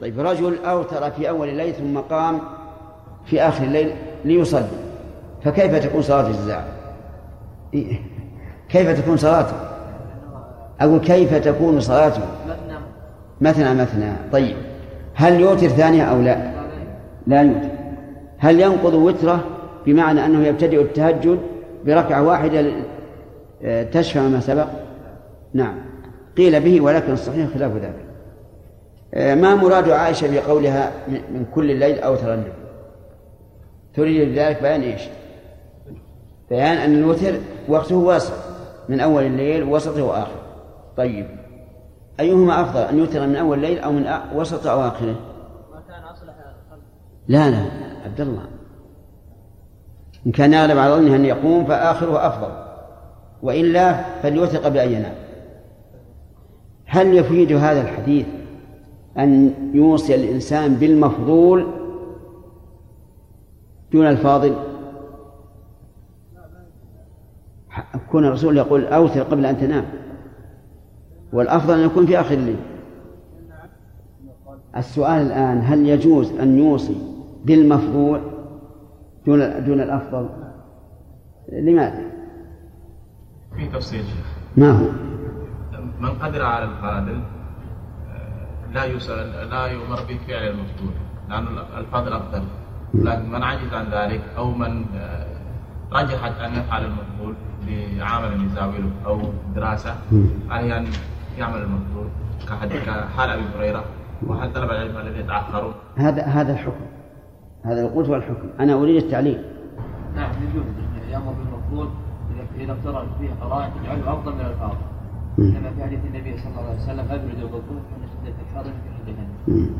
طيب رجل أوتر في أول الليل ثم قام في آخر الليل ليصلي فكيف تكون صلاة الجزاء؟ إيه. كيف تكون صلاته؟ أقول كيف تكون صلاته؟ مثنى مثنى طيب هل يوتر ثانية أو لا؟ لا يوتر هل ينقض وتره بمعنى أنه يبتدئ التهجد بركعة واحدة تشفى ما سبق؟ نعم قيل به ولكن الصحيح خلاف ذلك آه، ما مراد عائشة بقولها من كل الليل أوتر النبي تريد بذلك بيان إيش؟ بيان أن الوتر وقته واسع من أول الليل وسطه وآخره. طيب. أيهما أفضل أن يوتر من أول الليل أو من وسطه أو آخره؟ لا لا. عبد الله. إن كان يغلب على ظنه أن يقوم فآخره أفضل. وإلا فليوتر قبل أن ينام. هل يفيد هذا الحديث أن يوصي الإنسان بالمفضول دون الفاضل. كون الرسول يقول أوثر قبل أن تنام. والأفضل أن يكون في آخر الليل. السؤال الآن هل يجوز أن يوصي بالمفضول دون دون الأفضل؟ لماذا؟ في تفصيل شيخ. ما هو؟ من قدر على الفاضل لا يسأل لا يؤمر بفعل المفتون لأن الفضل أفضل. لكن من عجز عن ذلك أو من آه، رجحت أن يفعل المفضول بعمل يزاوله أو دراسة عليه أن يعمل المفضول. كحال أبي هريرة وحال طلب العلم الذي يتأخرون هذا هذا الحكم. هذا القول هو الحكم أنا أريد التعليل. نعم يجوز. يأمر بالمفضول إذا افترض فيه قرائن تجعله أفضل من الفاضل. كما في حديث النبي صلى الله عليه وسلم أبرد وبكون فإن شدة الحر في جهنم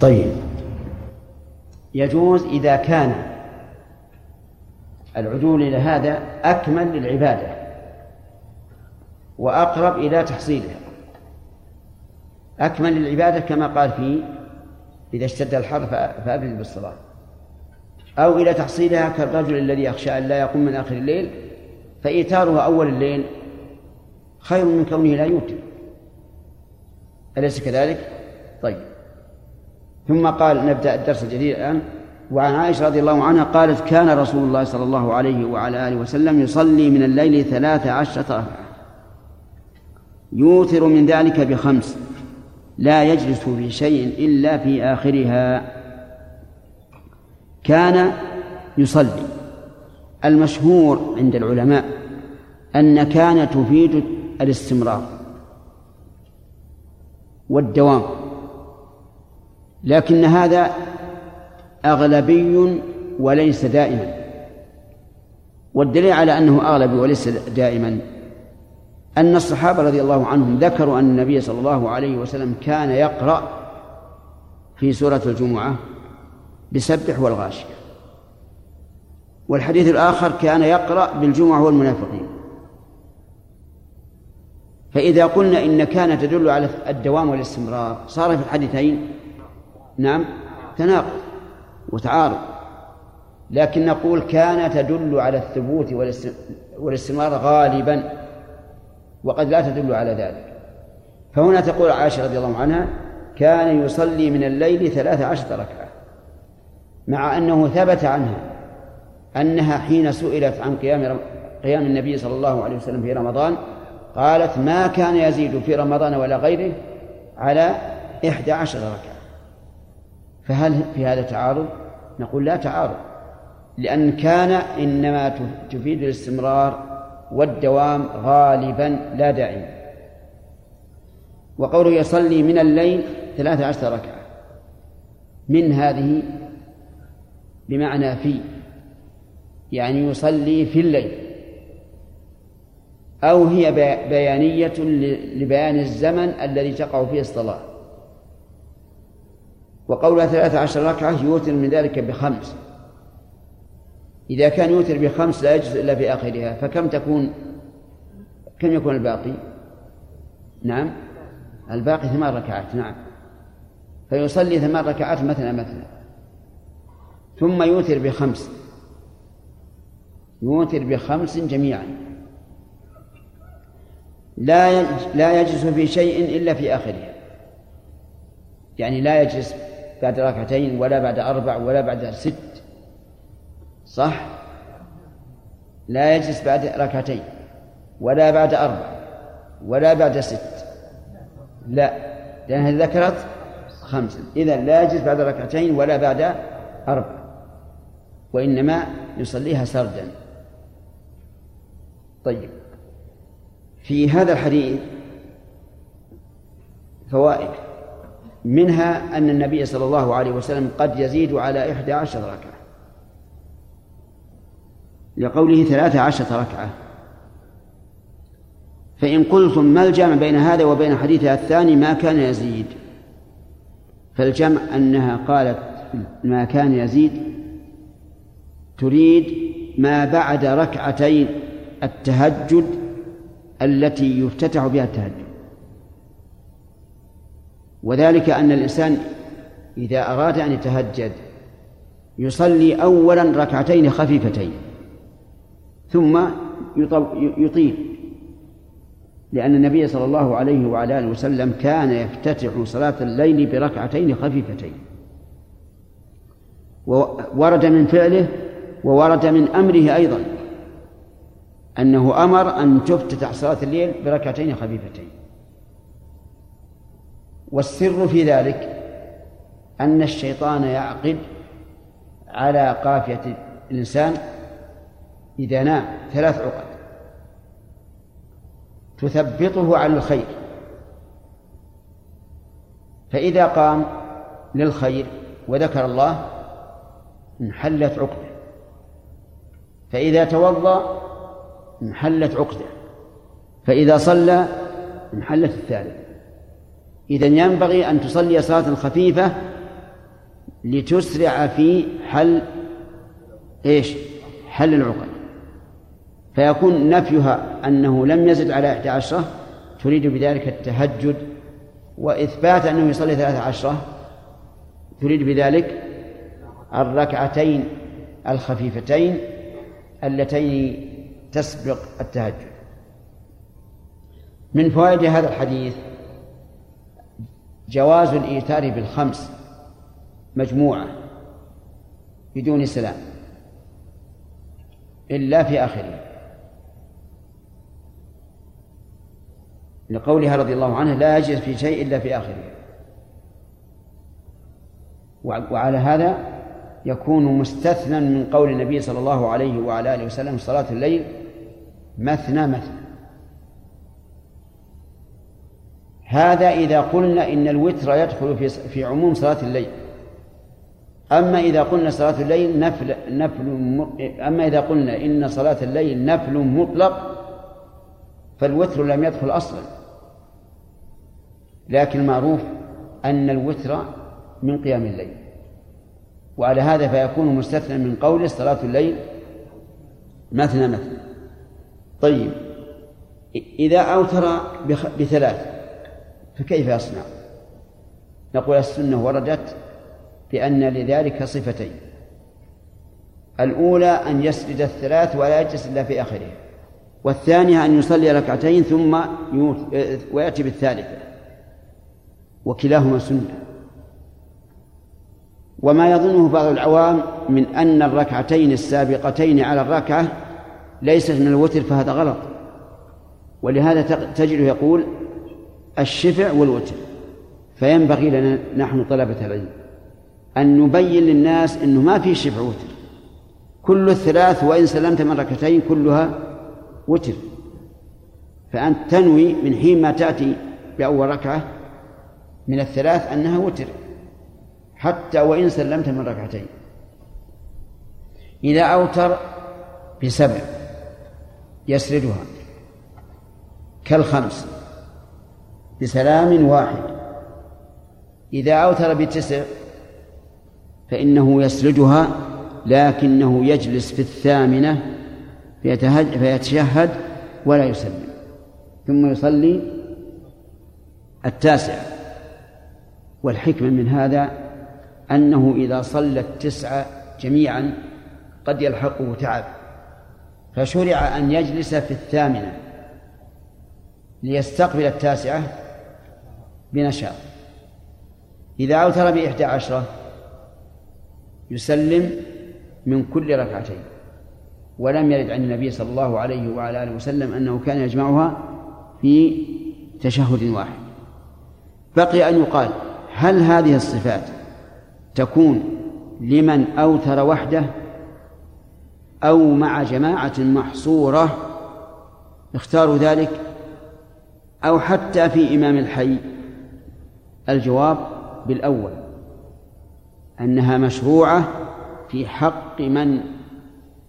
طيب. يجوز إذا كان العدول إلى هذا أكمل للعبادة وأقرب إلى تحصيلها أكمل للعبادة كما قال في إذا اشتد الحر فأبرد بالصلاة. أو إلى تحصيلها كالرجل الذي يخشى أن لا يقوم من آخر الليل فإيتاره أول الليل خير من كونه لا يوتر. أليس كذلك؟ طيب. ثم قال نبدأ الدرس الجديد الآن. وعن عائشة رضي الله عنها قالت كان رسول الله صلى الله عليه وعلى آله وسلم يصلي من الليل ثلاث عشرة ركعة. يوتر من ذلك بخمس. لا يجلس في شيء إلا في آخرها. كان يصلي. المشهور عند العلماء أن كان تفيد الاستمرار والدوام. لكن هذا أغلبي وليس دائما. والدليل على أنه أغلبي وليس دائما أن الصحابة رضي الله عنهم ذكروا أن النبي صلى الله عليه وسلم كان يقرأ في سورة الجمعة بسبح والغاشية. والحديث الآخر كان يقرأ بالجمعة والمنافقين. فإذا قلنا إن كان تدل على الدوام والاستمرار صار في الحديثين؟ نعم. تناقض وتعارض. لكن نقول كان تدل على الثبوت والاستمرار غالبا وقد لا تدل على ذلك. فهنا تقول عائشة رضي الله عنها كان يصلي من الليل ثلاث عشرة ركعة مع أنه ثبت عنها أنها حين سئلت عن قيام قيام النبي صلى الله عليه وسلم في رمضان قالت ما كان يزيد في رمضان ولا غيره على إحدى عشر ركعة. فهل في هذا تعارض؟ نقول لا تعارض لأن كان إنما تفيد الاستمرار والدوام غالبا لا داعي. وقوله يصلي من الليل ثلاث عشر ركعة. من هذه؟ بمعنى في يعني يصلي في الليل. أو هي بيانية لبيان الزمن الذي تقع فيه الصلاة. وقولها ثلاث عشر ركعة يوتر من ذلك بخمس. إذا كان يوتر بخمس لا يجوز إلا في آخرها فكم تكون؟ كم يكون الباقي؟ نعم. الباقي ثمان ركعات نعم. فيصلي ثمان ركعات مثلا مثلا ثم يوتر بخمس. يوتر بخمس جميعا. لا لا يجلس في شيء إلا في آخره. يعني لا يجلس بعد ركعتين ولا بعد أربع ولا بعد ست. صح؟ لا يجلس بعد ركعتين ولا بعد أربع ولا بعد ست. لا. لأنها ذكرت خمسا إذا لا يجلس بعد ركعتين ولا بعد أربع. وإنما يصليها سردا. طيب. في هذا الحديث فوائد منها أن النبي صلى الله عليه وسلم قد يزيد على إحدى عشر ركعة. لقوله ثلاثة عشرة ركعة. فإن قلتم ما الجمع بين هذا وبين حديثها الثاني ما كان يزيد. فالجمع أنها قالت ما كان يزيد تريد ما بعد ركعتين التهجد التي يفتتح بها التهجد وذلك أن الإنسان إذا أراد أن يتهجد يصلي أولا ركعتين خفيفتين ثم يطيل لأن النبي صلى الله عليه وعلى آله وسلم كان يفتتح صلاة الليل بركعتين خفيفتين. وورد من فعله وورد من أمره أيضا. أنه أمر أن تفتتح صلاة الليل بركعتين خفيفتين. والسر في ذلك أن الشيطان يعقد على قافية الإنسان إذا نام ثلاث عقد تثبطه على الخير. فإذا قام للخير وذكر الله انحلت عقده فإذا توضأ انحلت عقدة. فإذا صلى انحلت الثالث. إذا ينبغي أن تصلي صلاة خفيفة لتسرع في حل إيش؟ حل العقد. فيكون نفيها أنه لم يزد على إحدى عشرة تريد بذلك التهجد وإثبات أنه يصلي ثلاثة عشرة تريد بذلك الركعتين الخفيفتين اللتين تسبق التهجد. من فوائد هذا الحديث جواز الإيثار بالخمس مجموعة بدون سلام إلا في آخره. لقولها رضي الله عنها لا يجلس في شيء إلا في آخره. وعلى هذا يكون مستثنى من قول النبي صلى الله عليه وعلى آله وسلم صلاة الليل مثنى مثنى. هذا إذا قلنا إن الوتر يدخل في في عموم صلاة الليل. أما إذا قلنا صلاة الليل نفل نفل أما إذا قلنا إن صلاة الليل نفل مطلق فالوتر لم يدخل أصلا. لكن المعروف أن الوتر من قيام الليل. وعلى هذا فيكون مستثنى من قول صلاة الليل مثنى مثنى. طيب. إذا أوتر بثلاث فكيف يصنع؟ نقول السنة وردت بأن لذلك صفتين. الأولى أن يسجد الثلاث ولا يجلس إلا في آخره والثانية أن يصلي ركعتين ثم ويأتي بالثالثة وكلاهما سنة. وما يظنه بعض العوام من أن الركعتين السابقتين على الركعة ليست من الوتر فهذا غلط. ولهذا تجد يقول الشفع والوتر. فينبغي لنا نحن طلبة العلم أن نبين للناس أنه ما في شفع وتر. كل الثلاث وإن سلمت من ركعتين كلها وتر. فأنت تنوي من حين ما تأتي بأول ركعة من الثلاث أنها وتر. حتى وإن سلمت من ركعتين. إذا أوتر بسبع. يسردها. كالخمس. بسلام واحد. إذا أوتر بتسع فإنه يسردها لكنه يجلس في الثامنة فيتشهد ولا يسلم. ثم يصلي التاسع. والحكمة من هذا أنه إذا صلى التسعة جميعا قد يلحقه تعب. فشرع أن يجلس في الثامنة ليستقبل التاسعة بنشاط. إذا أوتر بإحدى عشرة يسلم من كل ركعتين. ولم يرد عن النبي صلى الله عليه وعلى آله وسلم أنه كان يجمعها في تشهد واحد. بقي أن يقال هل هذه الصفات تكون لمن أوتر وحده أو مع جماعة محصورة اختاروا ذلك أو حتى في إمام الحي. الجواب بالأول أنها مشروعة في حق من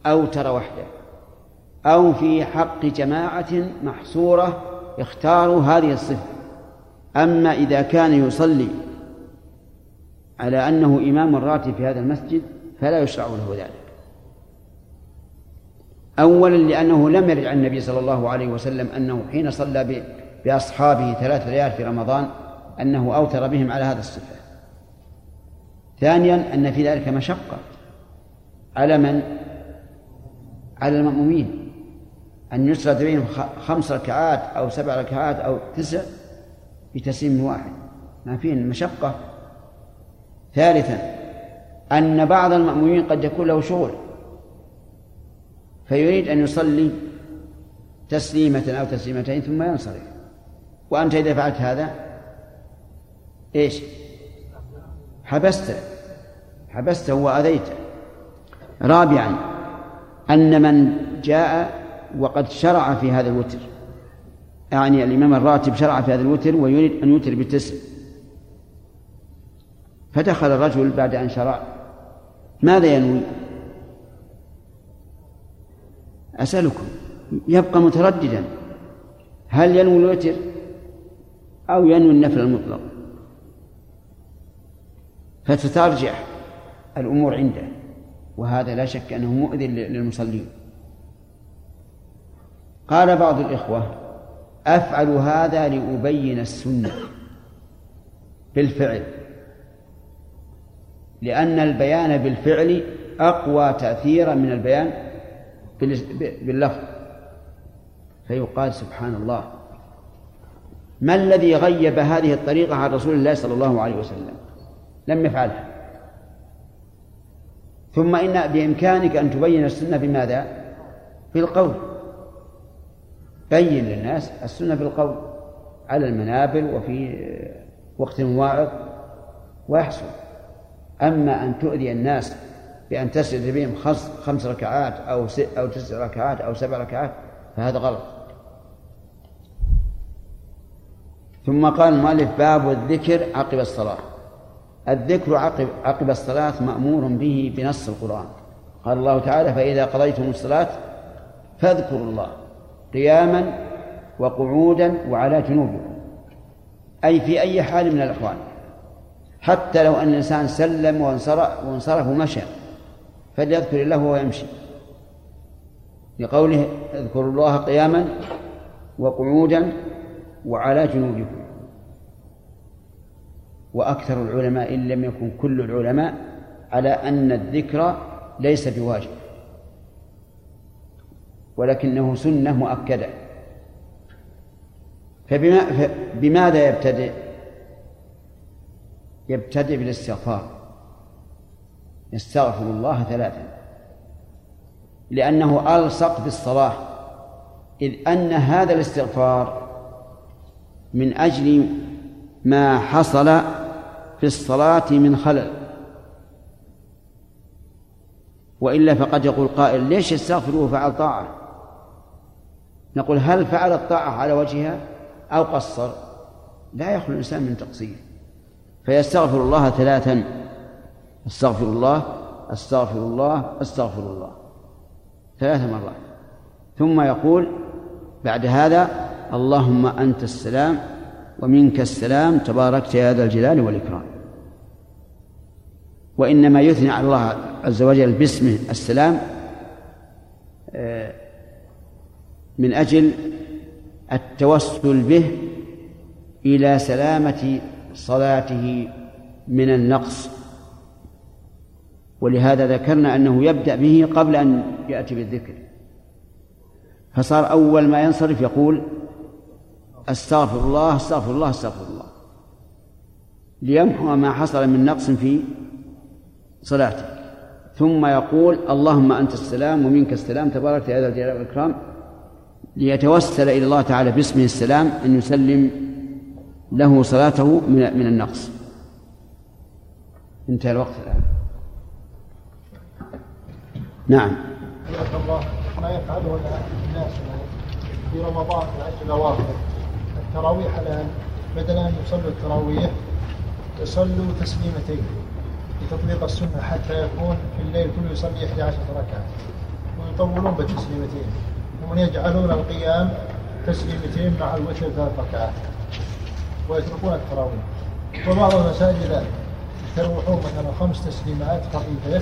أوتر وحده أو في حق جماعة محصورة اختاروا هذه الصفة. أما إذا كان يصلي على أنه إمام راتب في هذا المسجد فلا يشرع له ذلك. أولا لأنه لم يرد عن النبي صلى الله عليه وسلم أنه حين صلى بأصحابه ثلاث ليال في رمضان أنه أوتر بهم على هذا الصفة. ثانيا أن في ذلك مشقة على من؟ على المأمومين. أن يسرد بهم خمس ركعات أو سبع ركعات أو تسع بتسليم واحد. ما فيه مشقة. ثالثا أن بعض المأمومين قد يكون له شغل. فيريد أن يصلي تسليمة أو تسليمتين ثم ينصرف. وأنت إذا فعلت هذا إيش؟ حبسته. حبسته وأذيته. رابعا أن من جاء وقد شرع في هذا الوتر. يعني الإمام الراتب شرع في هذا الوتر ويريد أن يوتر بالتسع فدخل الرجل بعد أن شرع. ماذا ينوي؟ أسألكم. يبقى مترددا. هل ينوي الوتر أو ينوي النفل المطلق؟ فتترجح الأمور عنده وهذا لا شك أنه مؤذن للمصلين. قال بعض الإخوة أفعل هذا لأبين السنة بالفعل لأن البيان بالفعل أقوى تأثيرا من البيان باللفظ. فيقال سبحان الله ما الذي غيب هذه الطريقة عن رسول الله صلى الله عليه وسلم؟ لم يفعلها. ثم إن بإمكانك أن تبين السنة بماذا؟ بالقول بين للناس السنة بالقول على المنابر وفي وقت واعظ. ويحصل أما أن تؤذي الناس بأن تسجد بهم خمس ركعات أو أو تسع ركعات أو سبع ركعات فهذا غلط. ثم قال المؤلف باب الذكر عقب الصلاة. الذكر عقب عقب الصلاة مأمور به بنص القرآن. قال الله تعالى فإذا قضيتم الصلاة فاذكروا الله قياما وقعودا وعلى جنوبكم. أي في أي حال من الأحوال. حتى لو أن الإنسان سلم وانصرف, ومشى. فليذكر الله وهو يمشي. لقوله اذكروا الله قياما وقعودا وعلى جنوبكم. وأكثر العلماء إن لم يكن كل العلماء على أن الذكر ليس بواجب. ولكنه سنة مؤكدة. فبما بماذا يبتدئ؟ يبتدئ بالاستغفار. يستغفر الله ثلاثا. لأنه ألصق بالصلاة إذ أن هذا الاستغفار من أجل ما حصل في الصلاة من خلل. وإلا فقد يقول قائل ليش يستغفر فعل طاعة؟ نقول هل فعل الطاعة على وجهها أو قصر؟ لا يخلو الإنسان من تقصير. فيستغفر الله ثلاثا. أستغفر الله أستغفر الله أستغفر الله. ثلاث مرات. ثم يقول بعد هذا اللهم أنت السلام ومنك السلام تباركت يا ذا الجلال والإكرام. وإنما يثني على الله عز وجل باسمه السلام آه، من أجل التوسل به إلى سلامة صلاته من النقص. ولهذا ذكرنا أنه يبدأ به قبل أن يأتي بالذكر. فصار أول ما ينصرف يقول أستغفر الله أستغفر الله أستغفر الله. ليمحو ما حصل من نقص في صلاته. ثم يقول اللهم أنت السلام ومنك السلام تبارك يا ذا الجلال والإكرام. ليتوسل إلى الله تعالى باسمه السلام أن يسلم له صلاته من من النقص. انتهى الوقت الآن. نعم. الله. ما يفعله الناس في رمضان في الأواخر. التراويح الآن بدل ان يصلوا التراويح يصلوا تسليمتين لتطبيق السنة حتى يكون في الليل كله يصلي 11 ركعة. ويطولون بالتسليمتين. ومن يجعلون القيام تسليمتين مع الوتر ثلاث ركعات. ويتركون التراويح. وبعض المساجد يروحون مثلا خمس تسليمات خفيفه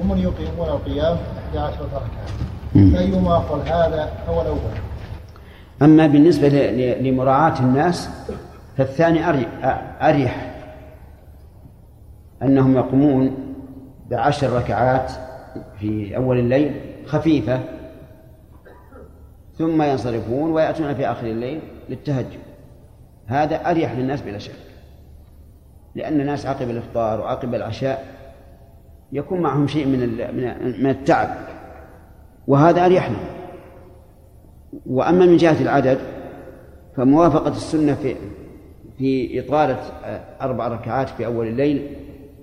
ومن يقيمون القيام 11 ركعة. فايما افضل هذا أو الأول أما بالنسبة لمراعاة الناس فالثاني أريح. أنهم يقومون بعشر ركعات في أول الليل خفيفة. ثم ينصرفون ويأتون في آخر الليل للتهجد. هذا أريح للناس بلا شك. لأن الناس عقب الإفطار وعقب العشاء يكون معهم شيء من من التعب وهذا أريح لهم وأما من جهة العدد فموافقة السنة في في إطالة أربع ركعات في أول الليل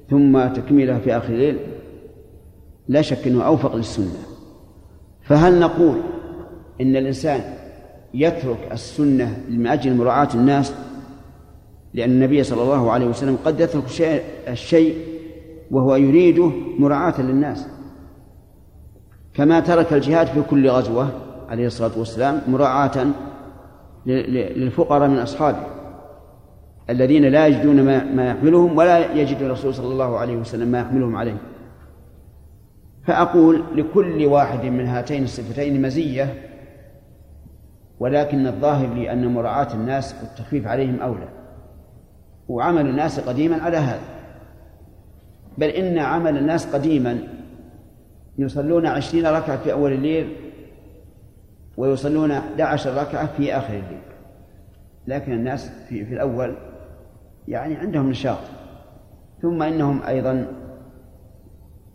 ثم تكملها في آخر الليل لا شك أنه أوفق للسنة. فهل نقول إن الإنسان يترك السنة من أجل مراعاة الناس؟ لأن النبي صلى الله عليه وسلم قد يترك الشيء وهو يريده مراعاة للناس. كما ترك الجهاد في كل غزوة عليه الصلاة والسلام مراعاة للفقراء من أصحابه الذين لا يجدون ما يحملهم ولا يجد الرسول صلى الله عليه وسلم ما يحملهم عليه. فأقول لكل واحد من هاتين الصفتين مزية ولكن الظاهر لي أن مراعاة الناس والتخفيف عليهم أولى. وعمل الناس قديما على هذا. بل إن عمل الناس قديما يصلون عشرين ركعة في أول الليل ويصلون 11 ركعة في آخر الليل. لكن الناس في, في الأول يعني عندهم نشاط. ثم إنهم أيضا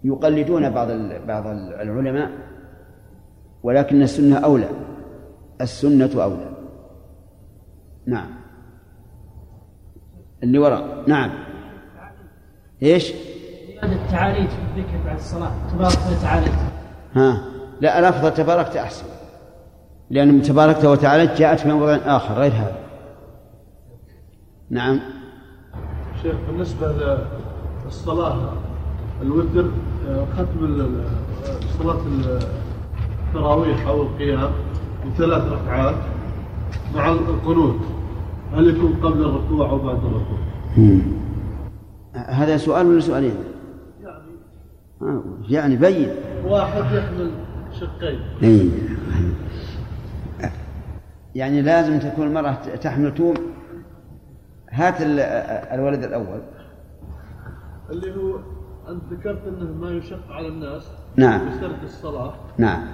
يقلدون بعض بعض العلماء ولكن السنة أولى. السنة أولى. نعم. اللي وراء. نعم. إيش؟ التعاليج في الذكر بعد الصلاة. تبارك وتعالى ها. لا لفظة تباركت أحسن. لأن تباركت وتعالى جاءت في موضع آخر غير هذا. نعم. شيخ بالنسبة للصلاة الوتر ختم صلاة التراويح أو القيام بثلاث ركعات مع القنوت. هل يكون قبل الركوع أو بعد الركوع؟ هذا سؤال ولا سؤالين؟ يعني يعني بين. واحد يحمل شقين. إيه. يعني لازم تكون المرأة تحمل توم. هات الولد الأول. اللي هو أنت ذكرت أنه ما يشق على الناس نعم. بسرد الصلاة. نعم.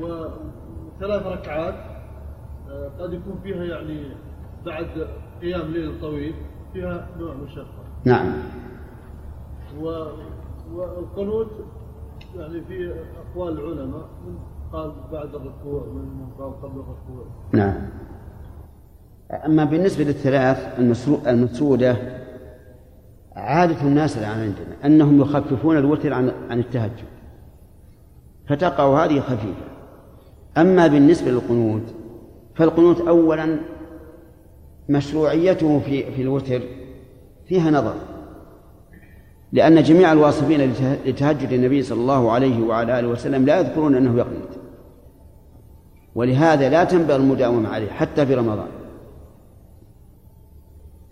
وثلاث ركعات آه، قد يكون فيها يعني بعد قيام ليل طويل فيها نوع مشقة. نعم. و... والقنوت يعني في أقوال العلماء من قال بعد الركوع من قال قبل الركوع. نعم. أما بالنسبة للثلاث المسرودة عادة الناس الآن عندنا أنهم يخففون الوتر عن عن التهجد. فتقع هذه خفيفة. أما بالنسبة للقنوت فالقنوت أولا مشروعيته في في الوتر فيها نظر لأن جميع الواصفين لتهجد النبي صلى الله عليه وعلى آله وسلم لا يذكرون أنه يقنط. ولهذا لا تنبغي المداومة عليه حتى في رمضان.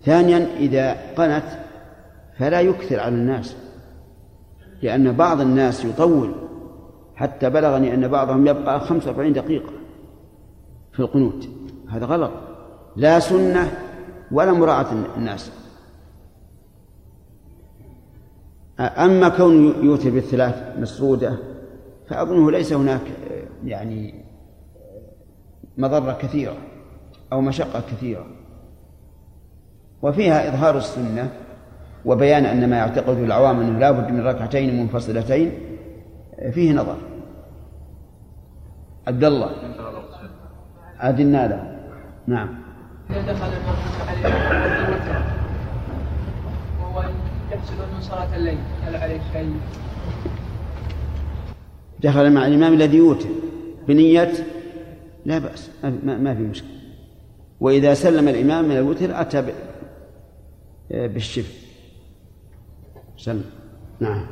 ثانيا إذا قنت فلا يكثر على الناس لأن بعض الناس يطول. حتى بلغني أن بعضهم يبقى 45 دقيقة في القنوت. هذا غلط. لا سنة ولا مراعاة الناس. أما كون يوتر بالثلاث مسرودة فأظنه ليس هناك يعني مضرة كثيرة أو مشقة كثيرة. وفيها إظهار السنة وبيان أن ما يعتقد العوام أنه لا بد من ركعتين منفصلتين فيه نظر. عبد الله. أدنا له. نعم. إذا دخل المرء عليه. وهو يحسب من صلاة الليل هل عليه شيء؟ دخل مع الإمام الذي يوتر بنية لا بأس ما, ما في مشكلة. وإذا سلم الإمام من الوتر أتى بالشفع سلم. نعم.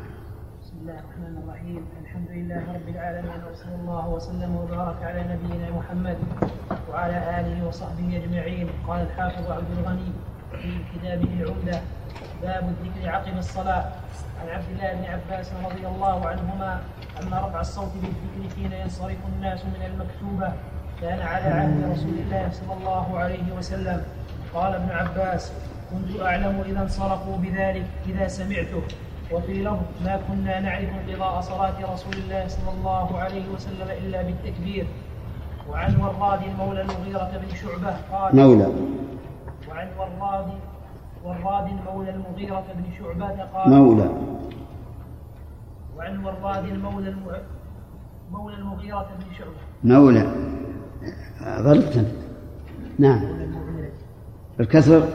بسم الله الرحمن الرحيم. الحمد لله رب العالمين وصلى الله وسلم وبارك على نبينا محمد وعلى آله وصحبه أجمعين. قال الحافظ عبد الغني في كتابه العمدة باب الذكر عقب الصلاة. عن عبد الله بن عباس رضي الله عنهما أن رفع الصوت بالذكر حين ينصرف الناس من المكتوبة كان على عهد رسول الله صلى الله عليه وسلم. قال ابن عباس كنت أعلم إذا انصرفوا بذلك إذا سمعته. وفي لفظ ما كنا نعرف انقضاء صلاة رسول الله صلى الله عليه وسلم إلا بالتكبير. وعن وراد مولى المغيرة بن شعبة قال مولى. وعن وراد وراد مولى المغيرة بن شعبة قال مولى. وعن وراد مولى الم... مولى المغيرة بن شعبة. مولى. ضربت نعم. الكسر.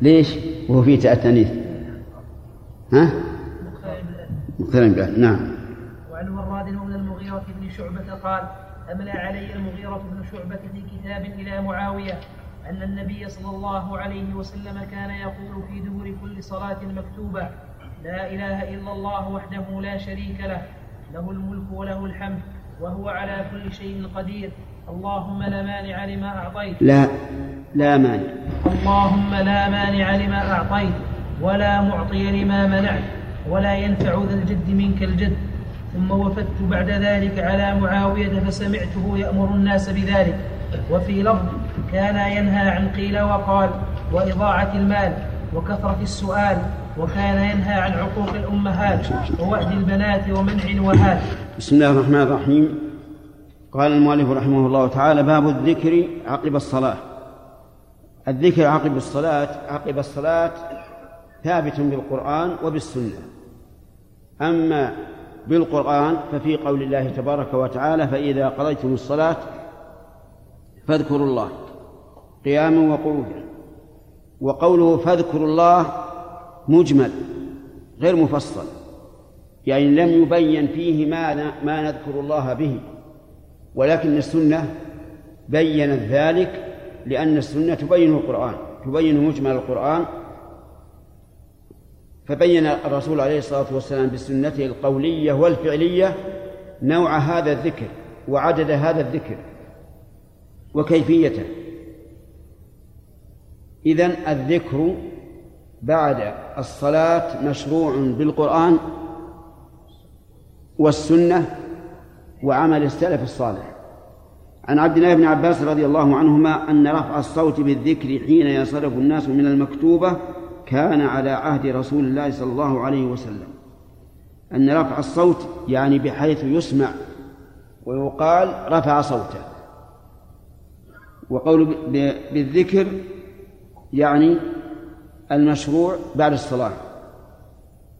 ليش؟ وهو في تاء التانيث ها؟ مقترن به نعم. وعن وراد مولى المغيرة بن شعبة قال أملى علي المغيرة بن شعبة في كتاب إلى معاوية أن النبي صلى الله عليه وسلم كان يقول في دبر كل صلاة مكتوبة لا إله إلا الله وحده لا شريك له له الملك وله الحمد وهو على كل شيء قدير اللهم لا مانع لما أعطيت. لا لا مانع. اللهم لا مانع لما أعطيت ولا معطي لما منعت ولا ينفع ذا الجد منك الجد. ثم وفدت بعد ذلك على معاوية فسمعته يأمر الناس بذلك. وفي لفظ كان ينهى عن قيل وقال وإضاعة المال وكثرة السؤال وكان ينهى عن عقوق الأمهات ووأد البنات ومنع الوهات. بسم الله الرحمن الرحيم. قال المؤلف رحمه الله تعالى باب الذكر عقب الصلاة. الذكر عقب الصلاة عقب الصلاة ثابت بالقرآن وبالسنة. أما بالقرآن ففي قول الله تبارك وتعالى فإذا قضيتم الصلاة فاذكروا الله قياما وقعودا وقوله فاذكروا الله مجمل غير مفصل يعني لم يبين فيه ما ما نذكر الله به ولكن السنة بينت ذلك لأن السنة تبين القرآن تبين مجمل القرآن فبين الرسول عليه الصلاة والسلام بسنته القولية والفعلية نوع هذا الذكر وعدد هذا الذكر وكيفيته. إذن الذكر بعد الصلاة مشروع بالقرآن والسنة وعمل السلف الصالح. عن عبد الله بن عباس رضي الله عنهما أن رفع الصوت بالذكر حين ينصرف الناس من المكتوبة كان على عهد رسول الله صلى الله عليه وسلم. أن رفع الصوت يعني بحيث يسمع ويقال رفع صوته. وقول بالذكر يعني المشروع بعد الصلاة.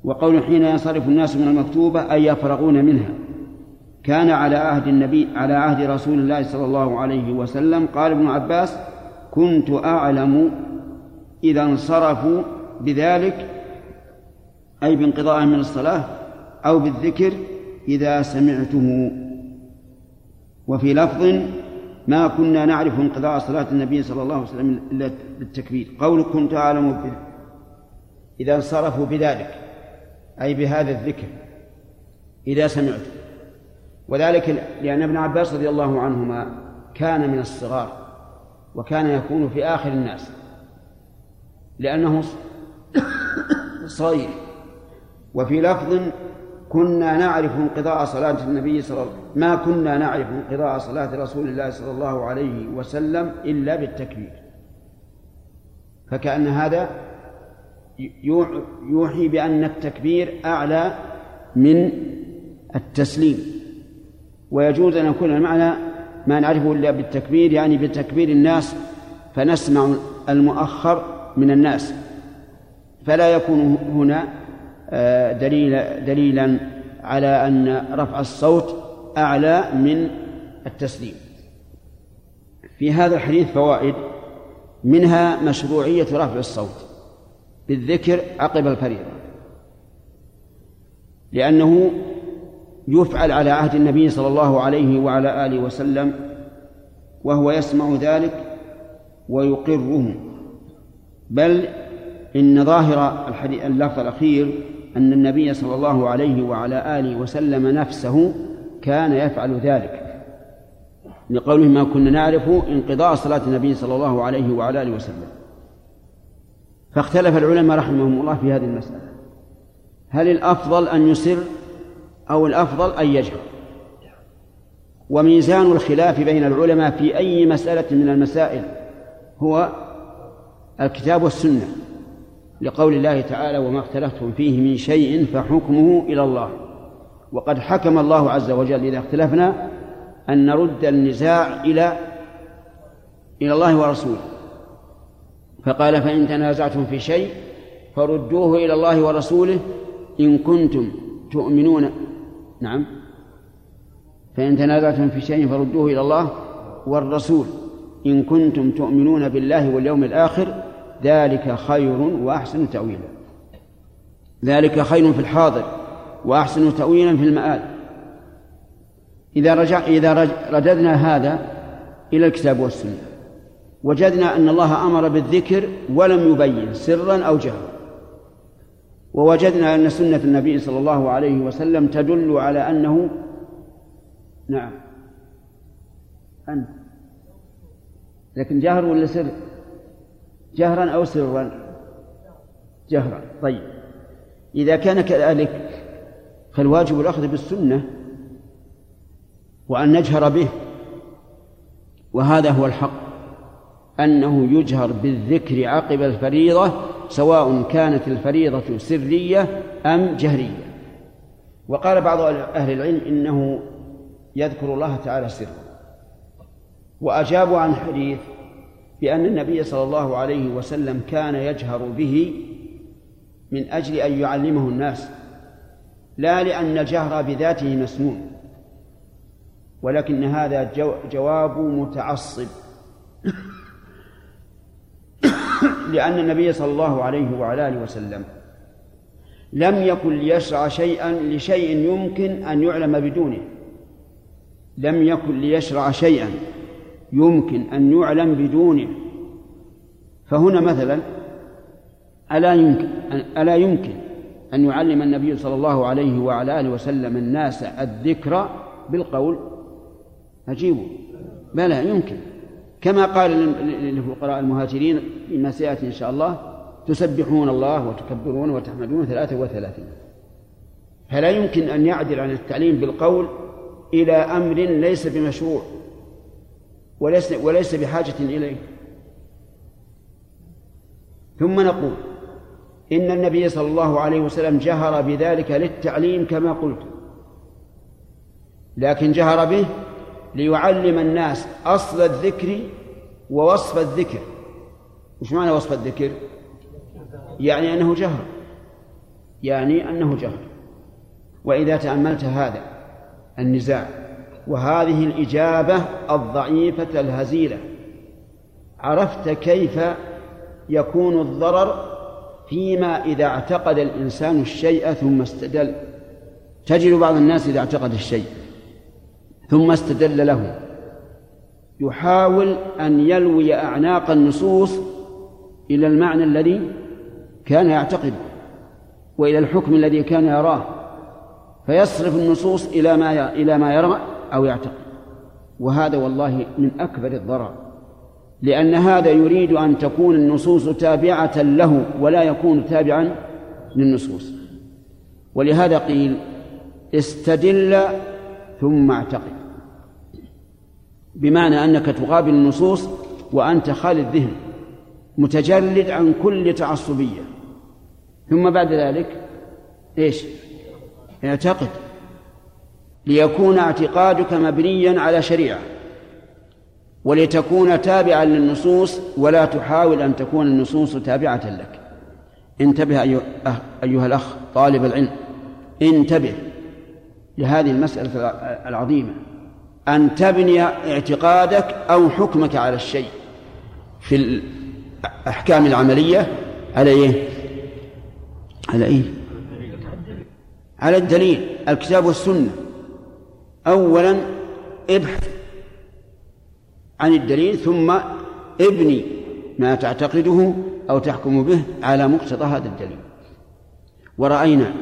وقول حين ينصرف الناس من المكتوبة أي يفرغون منها. كان على عهد النبي على عهد رسول الله صلى الله عليه وسلم. قال ابن عباس كنت أعلم إذا انصرفوا بذلك أي بانقضاء من الصلاة أو بالذكر إذا سمعته وفي لفظ ما كنا نعرف انقضاء صلاة النبي صلى الله عليه وسلم إلا بالتكبير قول كنت أعلم إذا انصرفوا بذلك أي بهذا الذكر إذا سمعته وذلك لأن ابن عباس رضي الله عنهما كان من الصغار وكان يكون في آخر الناس لأنه صغير وفي لفظ كنا نعرف انقضاء صلاة النبي صلى الله عليه وسلم ما كنا نعرف انقضاء صلاة رسول الله صلى الله عليه وسلم إلا بالتكبير. فكأن هذا يوحي بأن التكبير أعلى من التسليم. ويجوز أن يكون المعنى ما نعرفه إلا بالتكبير يعني بتكبير الناس فنسمع المؤخر من الناس. فلا يكون هنا آه، دليل دليلا على أن رفع الصوت أعلى من التسليم. في هذا الحديث فوائد. منها مشروعية رفع الصوت بالذكر عقب الفريضة. لأنه يفعل على عهد النبي صلى الله عليه وعلى آله وسلم وهو يسمع ذلك ويقره. بل إن ظاهر الحديث اللفظ الأخير أن النبي صلى الله عليه وعلى آله وسلم نفسه كان يفعل ذلك. لقوله ما كنا نعرف انقضاء صلاة النبي صلى الله عليه وعلى آله وسلم. فاختلف العلماء رحمهم الله في هذه المسألة. هل الأفضل أن يسر أو الأفضل أن يجهر؟ وميزان الخلاف بين العلماء في أي مسألة من المسائل هو الكتاب والسنة. لقول الله تعالى وما اختلفتم فيه من شيء فحكمه إلى الله. وقد حكم الله عز وجل إذا اختلفنا أن نرد النزاع إلى إلى الله ورسوله. فقال فإن تنازعتم في شيء فردوه إلى الله ورسوله إن كنتم تؤمنون. نعم. فإن تنازعتم في شيء فردوه إلى الله والرسول إن كنتم تؤمنون بالله واليوم الآخر ذلك خير وأحسن تأويلا. ذلك خير في الحاضر وأحسن تأويلا في المآل. إذا رجع إذا رددنا هذا إلى الكتاب والسنة. وجدنا أن الله أمر بالذكر ولم يبين سرا أو جهرا. ووجدنا أن سنة النبي صلى الله عليه وسلم تدل على أنه نعم. أنت. لكن جهر ولا سر؟ جهرا أو سرا؟ جهرا. طيب. إذا كان كذلك فالواجب الأخذ بالسنة وأن نجهر به وهذا هو الحق. أنه يجهر بالذكر عقب الفريضة سواء كانت الفريضة سرية أم جهرية. وقال بعض أهل العلم إنه يذكر الله تعالى سرا وأجابوا عن حديث بأن النبي صلى الله عليه وسلم كان يجهر به من أجل أن يعلمه الناس لا لأن الجهر بذاته مسنون ولكن هذا جواب متعصب. لأن النبي صلى الله عليه وعلى آله وسلم لم يكن ليشرع شيئا لشيء يمكن أن يعلم بدونه لم يكن ليشرع شيئا. يمكن أن يعلم بدونه. فهنا مثلا ألا يمكن ألا يمكن أن يعلم النبي صلى الله عليه وعلى آله وسلم الناس الذكر بالقول؟ أجيبوا بلى يمكن. كما قال للفقراء المهاجرين فيما سيأتي إن شاء الله تسبحون الله وتكبرون وتحمدون ثلاثة وثلاثين. فلا يمكن أن يعدل عن التعليم بالقول إلى أمر ليس بمشروع. وليس وليس بحاجة إليه. ثم نقول إن النبي صلى الله عليه وسلم جهر بذلك للتعليم كما قلت. لكن جهر به ليعلم الناس أصل الذكر ووصف الذكر. وش معنى وصف الذكر؟ يعني أنه جهر. يعني أنه جهر. وإذا تأملت هذا النزاع وهذه الإجابة الضعيفة الهزيلة. عرفت كيف يكون الضرر فيما إذا اعتقد الإنسان الشيء ثم استدل؟ تجد بعض الناس إذا اعتقد الشيء ثم استدل له. يحاول أن يلوي أعناق النصوص إلى المعنى الذي كان يعتقد وإلى الحكم الذي كان يراه. فيصرف النصوص إلى ما إلى ما يرى أو يعتقد. وهذا والله من أكبر الضرر لأن هذا يريد أن تكون النصوص تابعة له ولا يكون تابعا للنصوص. ولهذا قيل استدل ثم اعتقد بمعنى أنك تقابل النصوص وأنت خالي الذهن متجرد عن كل تعصبية. ثم بعد ذلك إيش؟ اعتقد. ليكون اعتقادك مبنيا على شريعة ولتكون تابعا للنصوص ولا تحاول أن تكون النصوص تابعة لك انتبه أيها الأخ طالب العلم انتبه لهذه المسألة العظيمة أن تبني اعتقادك أو حكمك على الشيء في الأحكام العملية على إيه؟ على إيه؟ على الدليل الكتاب والسنة أولا ابحث عن الدليل ثم ابني ما تعتقده أو تحكم به على مقتضى هذا الدليل. ورأينا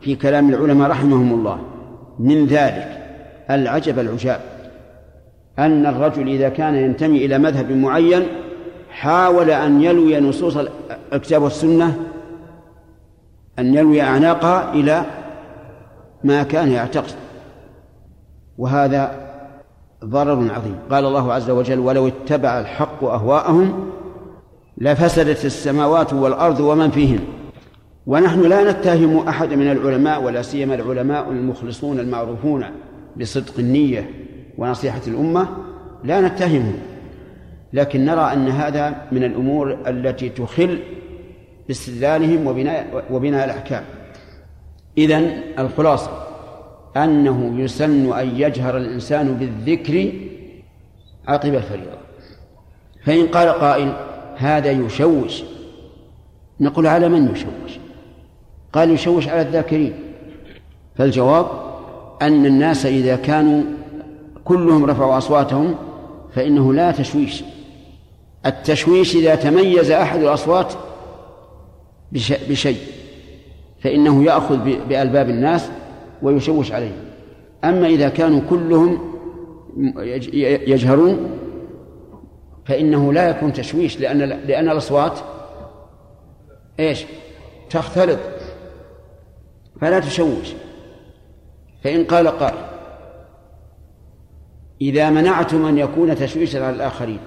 في كلام العلماء رحمهم الله من ذلك العجب العجاب أن الرجل إذا كان ينتمي إلى مذهب معين حاول أن يلوي نصوص الكتاب والسنة أن يلوي أعناقها إلى ما كان يعتقد. وهذا ضرر عظيم. قال الله عز وجل ولو اتبع الحق أهواءهم لفسدت السماوات والأرض ومن فيهن. ونحن لا نتهم أحد من العلماء ولا سيما العلماء المخلصون المعروفون بصدق النية ونصيحة الأمة لا نتهمهم لكن نرى أن هذا من الأمور التي تخل باستدلالهم وبناء وبناء الأحكام. إذن الخلاصة أنه يسن أن يجهر الإنسان بالذكر عقب الفريضة. فإن قال قائل هذا يشوش نقول على من يشوش؟ قال يشوش على الذاكرين. فالجواب أن الناس إذا كانوا كلهم رفعوا أصواتهم فإنه لا تشويش. التشويش إذا تميز أحد الأصوات بشيء فإنه يأخذ بألباب الناس ويشوش عليهم أما إذا كانوا كلهم يجهرون فإنه لا يكون تشويش لأن لأن الأصوات إيش؟ تختلط. فلا تشوش. فإن قال قائل إذا منعتم أن يكون تشويشا على الآخرين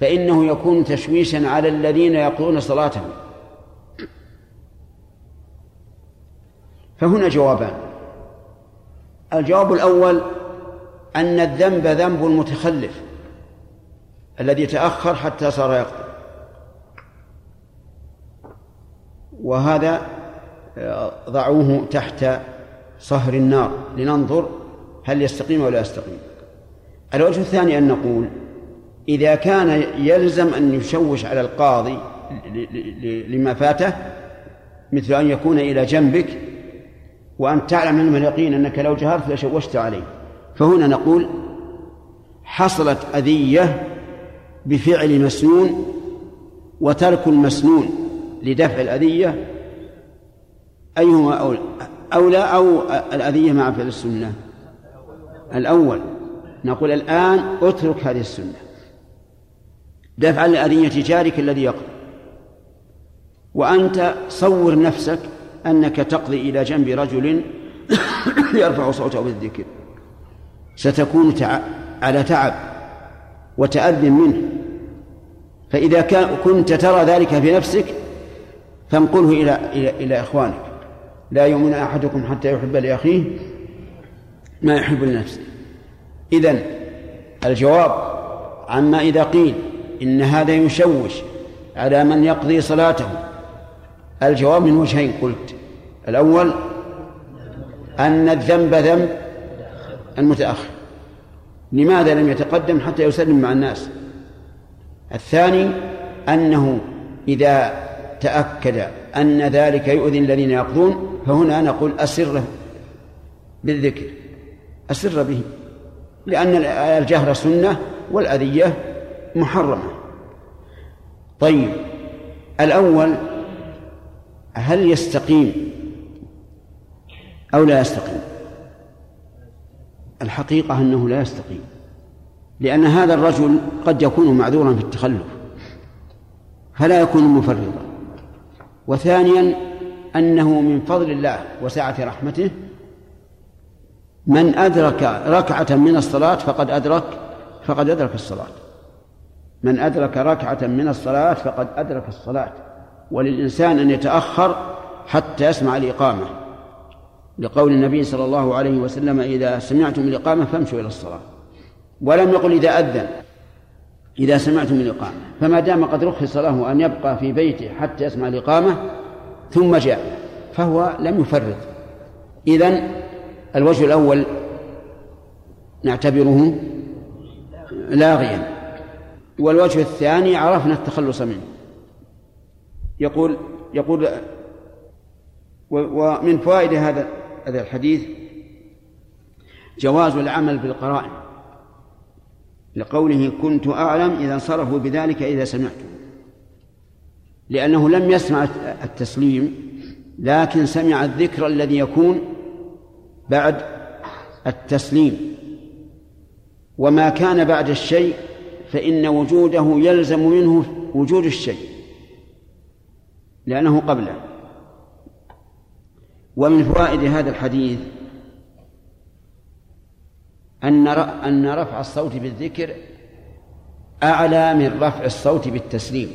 فإنه يكون تشويشا على الذين يقضون صلاتهم. فهنا جوابان. الجواب الأول أن الذنب ذنب المتخلف الذي تأخر حتى صار يقضي وهذا آه، ضعوه تحت صهر النار. لننظر هل يستقيم ولا يستقيم. الوجه الثاني أن نقول إذا كان يلزم أن يشوش على القاضي لما فاته مثل أن يكون إلى جنبك وأن تعلم علم اليقين أنك لو جهرت لشوشت عليه. فهنا نقول حصلت أذية بفعل مسنون وترك المسنون لدفع الأذية. أيهما أولى أولى أو الأذية مع فعل السنة؟ الأول. نقول الآن اترك هذه السنة. دفعا لأذية جارك الذي يقضي وأنت صور نفسك أنك تقضي إلى جنب رجل يرفع صوته بالذكر. ستكون على تعب وتأذن منه. فإذا كنت ترى ذلك في نفسك فانقله إلى إلى إلى إخوانك. لا يؤمن أحدكم حتى يحب لأخيه ما يحب لنفسه. إذن الجواب عما إذا قيل إن هذا يشوش على من يقضي صلاته الجواب من وجهين قلت. الأول أن الذنب ذنب المتأخر. لماذا لم يتقدم؟ حتى يسلم مع الناس. الثاني أنه إذا تأكد أن ذلك يؤذي الذين يقضون فهنا نقول أسر بالذكر. أسر به. لأن الجهر سنة والأذية محرمة. طيب الأول هل يستقيم أو لا يستقيم؟ الحقيقة أنه لا يستقيم لأن هذا الرجل قد يكون معذورا في التخلف فلا يكون مفرطا. وثانيا أنه من فضل الله وسعة رحمته من أدرك ركعة من الصلاة فقد أدرك فقد أدرك الصلاة. من أدرك ركعة من الصلاة فقد أدرك الصلاة. وللإنسان أن يتأخر حتى يسمع الإقامة. لقول النبي صلى الله عليه وسلم إذا سمعتم الإقامة فامشوا إلى الصلاة. ولم يقل إذا أذن إذا سمعتم الإقامة. فما دام قد رخص له أن يبقى في بيته حتى يسمع الإقامة ثم جاء فهو لم يفرط. إذن الوجه الأول نعتبره لاغيا. والوجه الثاني عرفنا التخلص منه. يقول يقول ومن فوائد هذا هذا الحديث جواز العمل بالقرائن لقوله كنت أعلم إذا انصرفوا بذلك إذا سمعته لأنه لم يسمع التسليم لكن سمع الذكر الذي يكون بعد التسليم. وما كان بعد الشيء فإن وجوده يلزم منه وجود الشيء. لأنه قبله. ومن فوائد هذا الحديث أن أن رفع الصوت بالذكر أعلى من رفع الصوت بالتسليم.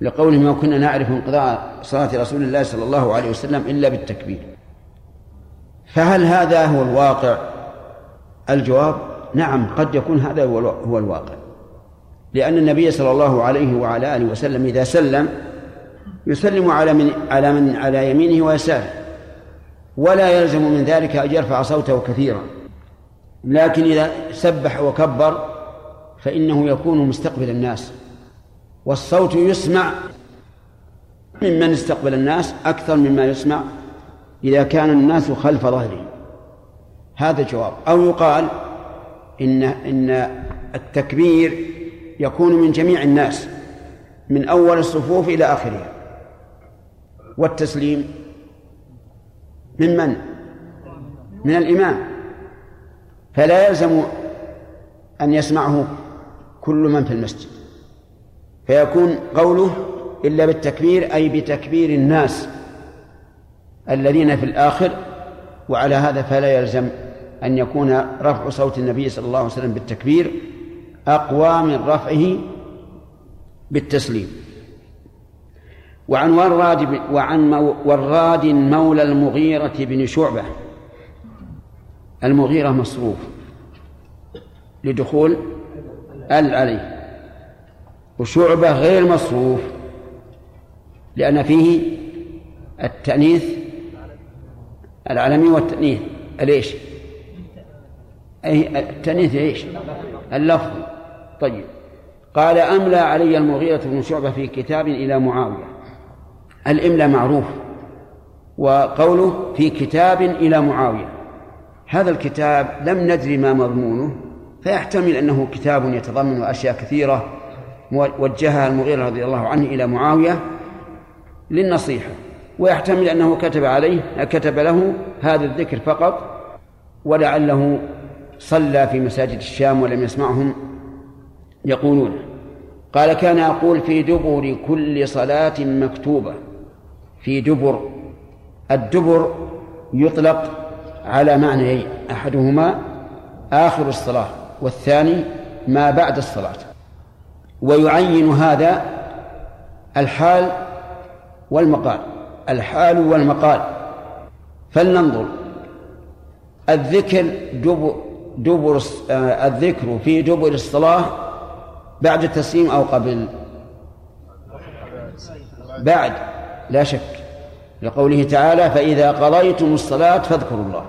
لقوله ما كنا نعرف انقضاء صلاة رسول الله صلى الله عليه وسلم إلا بالتكبير. فهل هذا هو الواقع؟ الجواب نعم قد يكون هذا هو الواقع. لأن النبي صلى الله عليه وعلى آله وسلم إذا سلم يسلم على من على من على يمينه ويساره. ولا يلزم من ذلك أن يرفع صوته كثيرا. لكن إذا سبح وكبر فإنه يكون مستقبل الناس. والصوت يسمع ممن استقبل الناس أكثر مما يسمع إذا كان الناس خلف ظهره. هذا جواب. أو يقال إن إن التكبير يكون من جميع الناس من أول الصفوف إلى آخرها. والتسليم من من؟ من الإمام. فلا يلزم أن يسمعه كل من في المسجد. فيكون قوله إلا بالتكبير أي بتكبير الناس الذين في الآخر وعلى هذا فلا يلزم أن يكون رفع صوت النبي صلى الله عليه وسلم بالتكبير. أقوى من رفعه بالتسليم. وعن وراد وعن وراد مولى المغيرة بن شعبة. المغيرة مصروف. لدخول أل عليه. وشعبة غير مصروف. لأن فيه التأنيث العالمي والتأنيث. ليش؟ أي التأنيث إيش؟ اللفظ. طيب. قال أملى علي المغيرة بن شعبة في كتاب إلى معاوية. الإملاء معروف وقوله في كتاب إلى معاوية. هذا الكتاب لم ندري ما مضمونه فيحتمل أنه كتاب يتضمن أشياء كثيرة. وجهها المغيرة رضي الله عنه إلى معاوية للنصيحة. ويحتمل أنه كتب عليه كتب له هذا الذكر فقط ولعله صلى في مساجد الشام ولم يسمعهم. يقولون. قال كان يقول في دبر كل صلاة مكتوبة. في دبر. الدبر يطلق على معنيين أحدهما آخر الصلاة والثاني ما بعد الصلاة. ويعين هذا الحال والمقال. الحال والمقال. فلننظر. الذكر دبر, دبر آه، الذكر في دبر الصلاة بعد التسليم أو قبل؟ بعد لا شك. لقوله تعالى فإذا قضيتم الصلاة فاذكروا الله.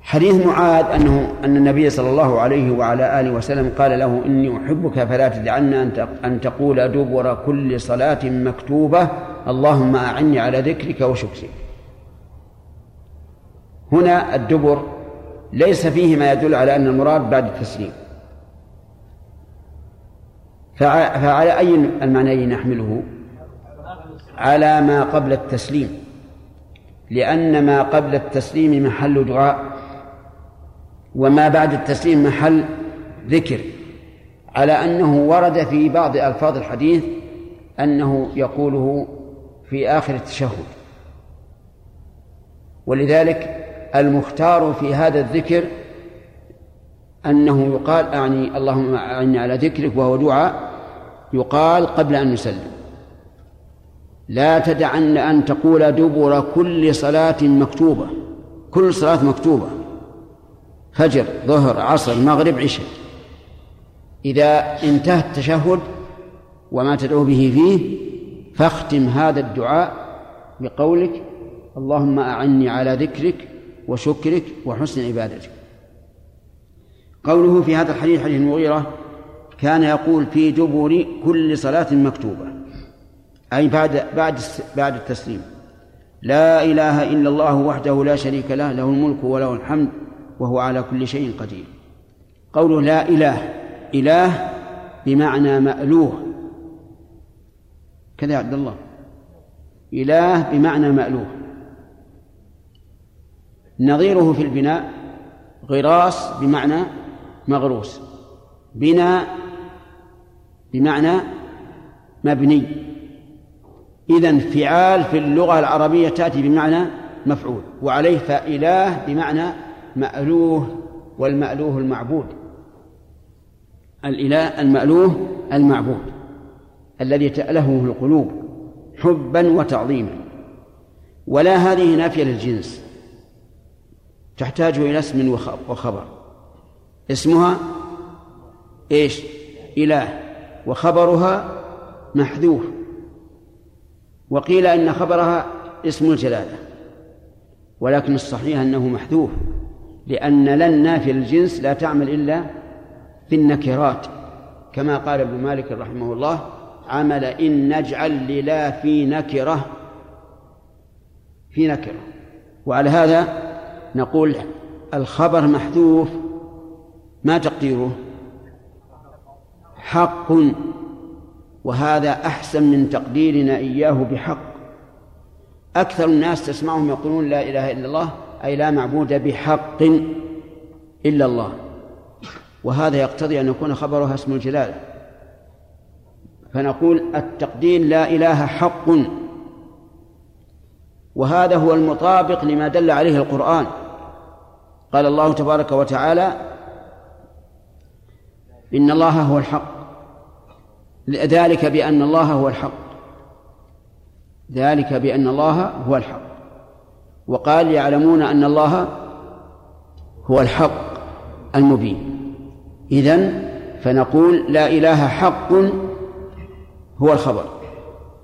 حديث معاذ أنه أن النبي صلى الله عليه وعلى آله وسلم قال له إني أحبك فلا تدعن أن تقول دبر كل صلاة مكتوبة اللهم أعني على ذكرك وشكرك. هنا الدبر ليس فيه ما يدل على أن المراد بعد التسليم. فعلى أي المعنيين نحمله؟ على ما قبل التسليم. لأن ما قبل التسليم محل دعاء وما بعد التسليم محل ذكر. على أنه ورد في بعض ألفاظ الحديث أنه يقوله في آخر التشهد. ولذلك المختار في هذا الذكر أنه يقال أعني اللهم أعني على ذكرك وهو دعاء يقال قبل أن نسلم. لا تدعن أن تقول دبر كل صلاة مكتوبة كل صلاة مكتوبة فجر ظهر عصر مغرب عشاء. إذا انتهى التشهد وما تدعو به فيه فاختم هذا الدعاء بقولك اللهم أعني على ذكرك وشكرك وحسن عبادتك. قوله في هذا الحديث حديث المغيرة كان يقول في دبر كل صلاة مكتوبة. أي بعد بعد بعد التسليم. لا إله إلا الله وحده لا شريك له له الملك وله الحمد وهو على كل شيء قدير. قوله لا إله إله بمعنى مألوه. كذا يا عبد الله. إله بمعنى مألوه. نظيره في البناء غراس بمعنى مغروس. بناء بمعنى مبني. إذا فعال في اللغة العربية تأتي بمعنى مفعول وعليه فإله بمعنى مألوه والمألوه المعبود. الإله المألوه المعبود الذي تألهه القلوب حبا وتعظيما. ولا هذه نافية للجنس تحتاج إلى اسم وخبر. اسمها إيش؟ إله. وخبرها محذوف. وقيل إن خبرها اسم الجلالة ولكن الصحيح أنه محذوف لأن لن نافي الجنس لا تعمل إلا في النكرات. كما قال ابن مالك رحمه الله عمل إن نجعل للا في نكرة في نكرة. وعلى هذا نقول الخبر محذوف ما تقديره؟ حق وهذا أحسن من تقديرنا إياه بحق. أكثر الناس تسمعهم يقولون لا إله إلا الله أي لا معبود بحق إلا الله. وهذا يقتضي أن يكون خبرها اسم الجلالة فنقول التقدير لا إله حق. وهذا هو المطابق لما دل عليه القرآن. قال الله تبارك وتعالى إن الله هو الحق. ذلك بأن الله هو الحق. ذلك بأن الله هو الحق. وقال يعلمون أن الله هو الحق المبين. إذن فنقول لا إله حق هو الخبر.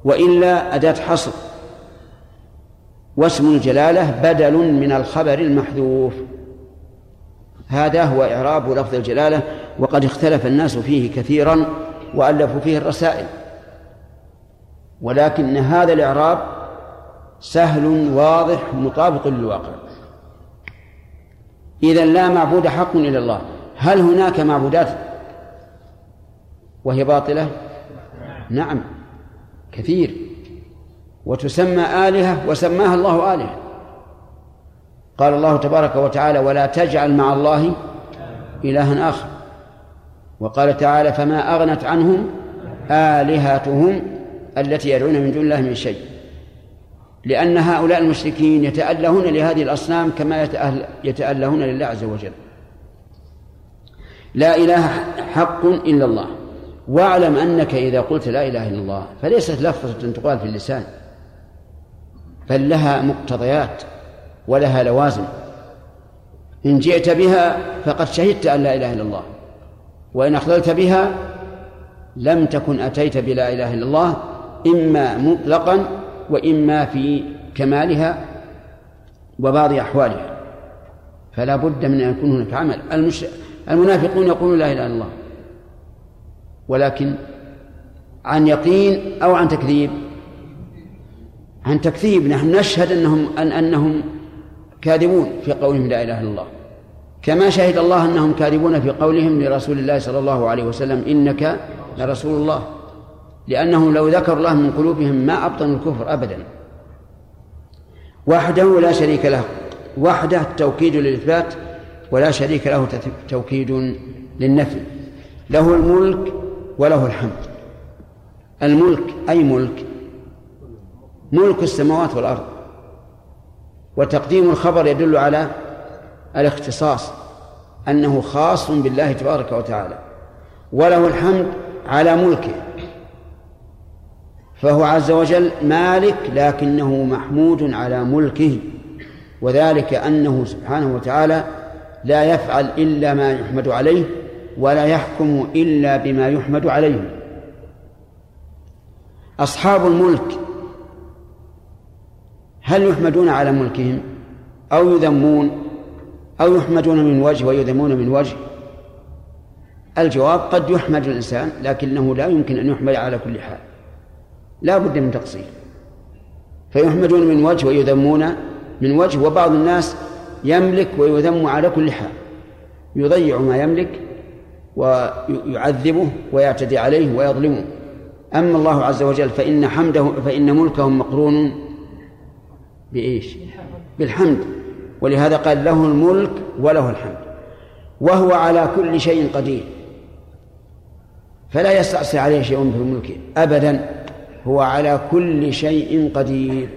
وإلا أداة حصر. واسم الجلالة بدل من الخبر المحذوف. هذا هو إعراب لفظ الجلالة وقد اختلف الناس فيه كثيرا. وألفوا فيه الرسائل. ولكن هذا الإعراب سهل واضح مطابق للواقع. إذا لا معبود حق إلا الله. هل هناك معبودات وهي باطلة؟ نعم كثير. وتسمى آلهة وسماها الله آلهة. قال الله تبارك وتعالى ولا تجعل مع الله إلها آخر. وقال تعالى فما أغنت عنهم آلهتهم التي يدعون من دون الله من شيء. لأن هؤلاء المشركين يتألهون لهذه الأصنام كما يتألهون لله عز وجل. لا إله حق إلا الله. واعلم أنك إذا قلت لا إله إلا الله فليست لفظة تقال في اللسان. بل لها مقتضيات ولها لوازم. إن جئت بها فقد شهدت أن لا إله إلا الله. وإن أخللت بها لم تكن أتيت بلا إله إلا الله إما مطلقا وإما في كمالها وبعض أحوالها. فلا بد من أن يكون هناك عمل. المش... المنافقون يقولون لا إله إلا الله. ولكن عن يقين أو عن تكذيب. عن تكذيب نحن نشهد أنهم أن أنهم كاذبون في قولهم لا إله إلا الله. كما شهد الله أنهم كاذبون في قولهم لرسول الله صلى الله عليه وسلم إنك لرسول الله. لأنهم لو ذكروا الله من قلوبهم ما أبطنوا الكفر أبدا. وحده لا شريك له. وحده توكيد للإثبات ولا شريك له توكيد للنفي. له الملك وله الحمد. الملك أي ملك؟ ملك السماوات والأرض. وتقديم الخبر يدل على الاختصاص أنه خاص بالله تبارك وتعالى وله الحمد على ملكه فهو عز وجل مالك لكنه محمود على ملكه وذلك أنه سبحانه وتعالى لا يفعل إلا ما يحمد عليه ولا يحكم إلا بما يحمد عليه. أصحاب الملك هل يحمدون على ملكهم أو يذمون؟ أو يحمدون من وجه ويذمون من وجه. الجواب قد يحمد الإنسان لكنه لا يمكن أن يحمد على كل حال. لا بد من تقصير. فيحمدون من وجه ويذمون من وجه وبعض الناس يملك ويذم على كل حال. يضيع ما يملك ويعذبه ويعتدي عليه ويظلمه. أما الله عز وجل فإن حمده فإن ملكه مقرون بإيش؟ بالحمد. ولهذا قال له الملك وله الحمد. وهو على كل شيء قدير. فلا يستعصي عليه شيء في ملكه أبدا. هو على كل شيء قدير.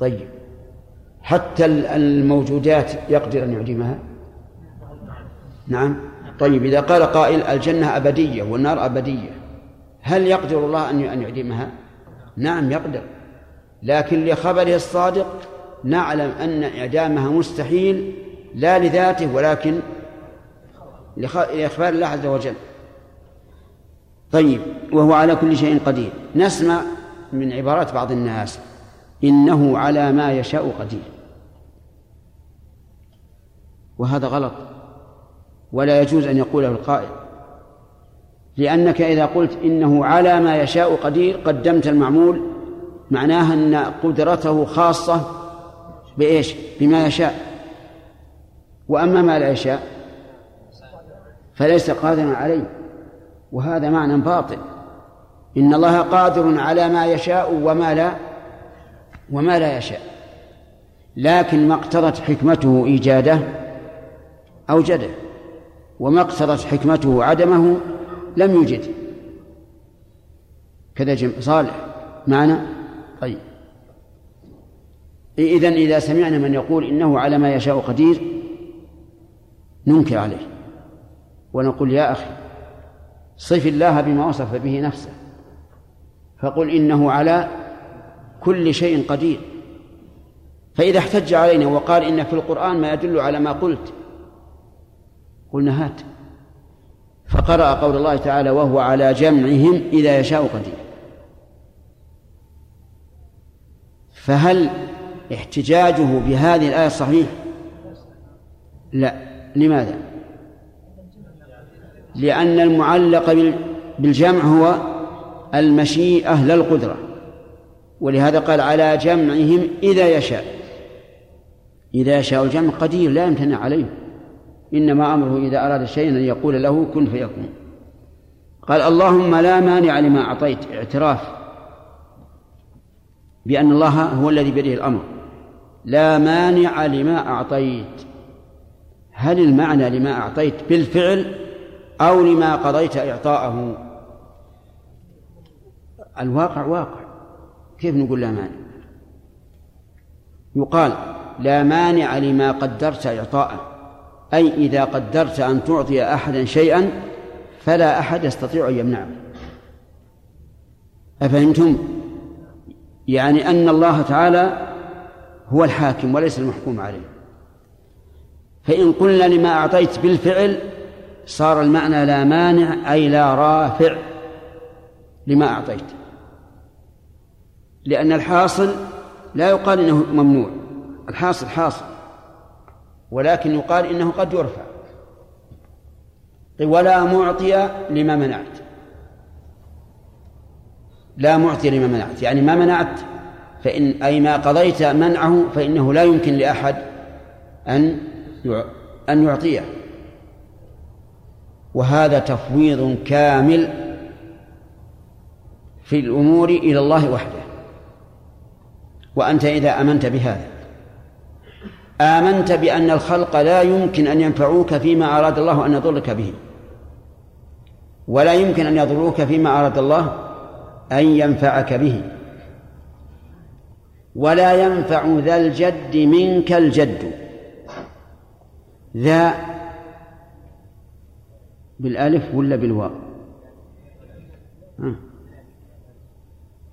طيب. حتى الموجودات يقدر أن يعدمها؟ نعم. طيب إذا قال قائل الجنة أبدية والنار أبدية هل يقدر الله أن يعدمها؟ نعم يقدر. لكن لخبره الصادق نعلم أن إعدامها مستحيل لا لذاته ولكن لإخبار الله عز وجل. طيب وهو على كل شيء قدير. نسمع من عبارات بعض الناس إنه على ما يشاء قدير. وهذا غلط. ولا يجوز أن يقوله القائل. لأنك إذا قلت إنه على ما يشاء قدير قدمت المعمول معناها أن قدرته خاصة بإيش؟ بما يشاء. وأما ما لا يشاء فليس قادرا عليه. وهذا معنى باطل. إن الله قادر على ما يشاء وما لا وما لا يشاء. لكن ما اقتضت حكمته إيجاده أوجده وما اقتضت حكمته عدمه لم يوجد كذا صالح. معنا طيب. إذا إذا سمعنا من يقول إنه على ما يشاء قدير ننكر عليه. ونقول يا أخي صف الله بما وصف به نفسه. فقل إنه على كل شيء قدير. فإذا احتج علينا وقال إن في القرآن ما يدل على ما قلت قلنا هات. فقرأ قول الله تعالى وهو على جمعهم إذا يشاء قدير. فهل احتجاجه بهذه الآية صحيح؟ لا. لماذا؟ لأن المعلق بالجمع هو المشيئة لا القدرة. ولهذا قال على جمعهم إذا يشاء. إذا يشاء الجمع قدير لا يمتنع عليه. إنما أمره إذا أراد شيئا أن يقول له كن فيكون. قال اللهم لا مانع لما أعطيت اعتراف بأن الله هو الذي بيده الأمر. لا مانع لما أعطيت. هل المعنى لما أعطيت بالفعل أو لما قضيت إعطاءه؟ الواقع واقع. كيف نقول لا مانع؟ يقال لا مانع لما قدرت إعطاءه. أي إذا قدرت أن تعطي أحدا شيئا فلا أحد يستطيع أن يمنعه. أفهمتم؟ يعني أن الله تعالى هو الحاكم وليس المحكوم عليه. فإن قلنا لما أعطيت بالفعل صار المعنى لا مانع أي لا رافع لما أعطيت. لأن الحاصل لا يقال إنه ممنوع. الحاصل حاصل ولكن يقال إنه قد يرفع. ولا معطي لما منعت. لا معطي لما منعت يعني ما منعت فإن أي ما قضيت منعه فإنه لا يمكن لأحد أن أن يعطيه. وهذا تفويض كامل في الأمور إلى الله وحده. وأنت إذا آمنت بهذا آمنت بأن الخلق لا يمكن أن ينفعوك فيما أراد الله أن يضرك به. ولا يمكن أن يضروك فيما أراد الله أن ينفعك به. ولا ينفع ذا الجد منك الجد. ذا بالألف ولا بالواو؟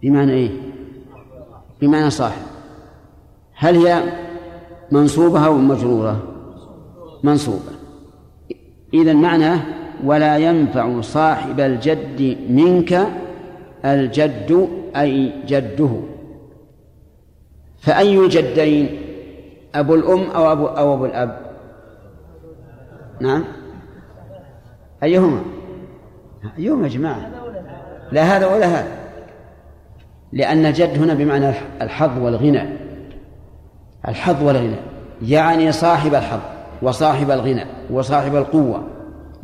بمعنى إيه؟ بمعنى صاحب. هل هي منصوبة أو مجرورة؟ منصوبة. إذا معناه ولا ينفع صاحب الجد منك الجد أي جده. فأي الجدين أبو الأم أو أبو أو أبو الأب؟ نعم. أيهما؟ أيهما يا جماعة؟ لا هذا ولا هذا. لأن الجد هنا بمعنى الحظ والغنى. الحظ والغنى. يعني صاحب الحظ وصاحب الغنى وصاحب القوة.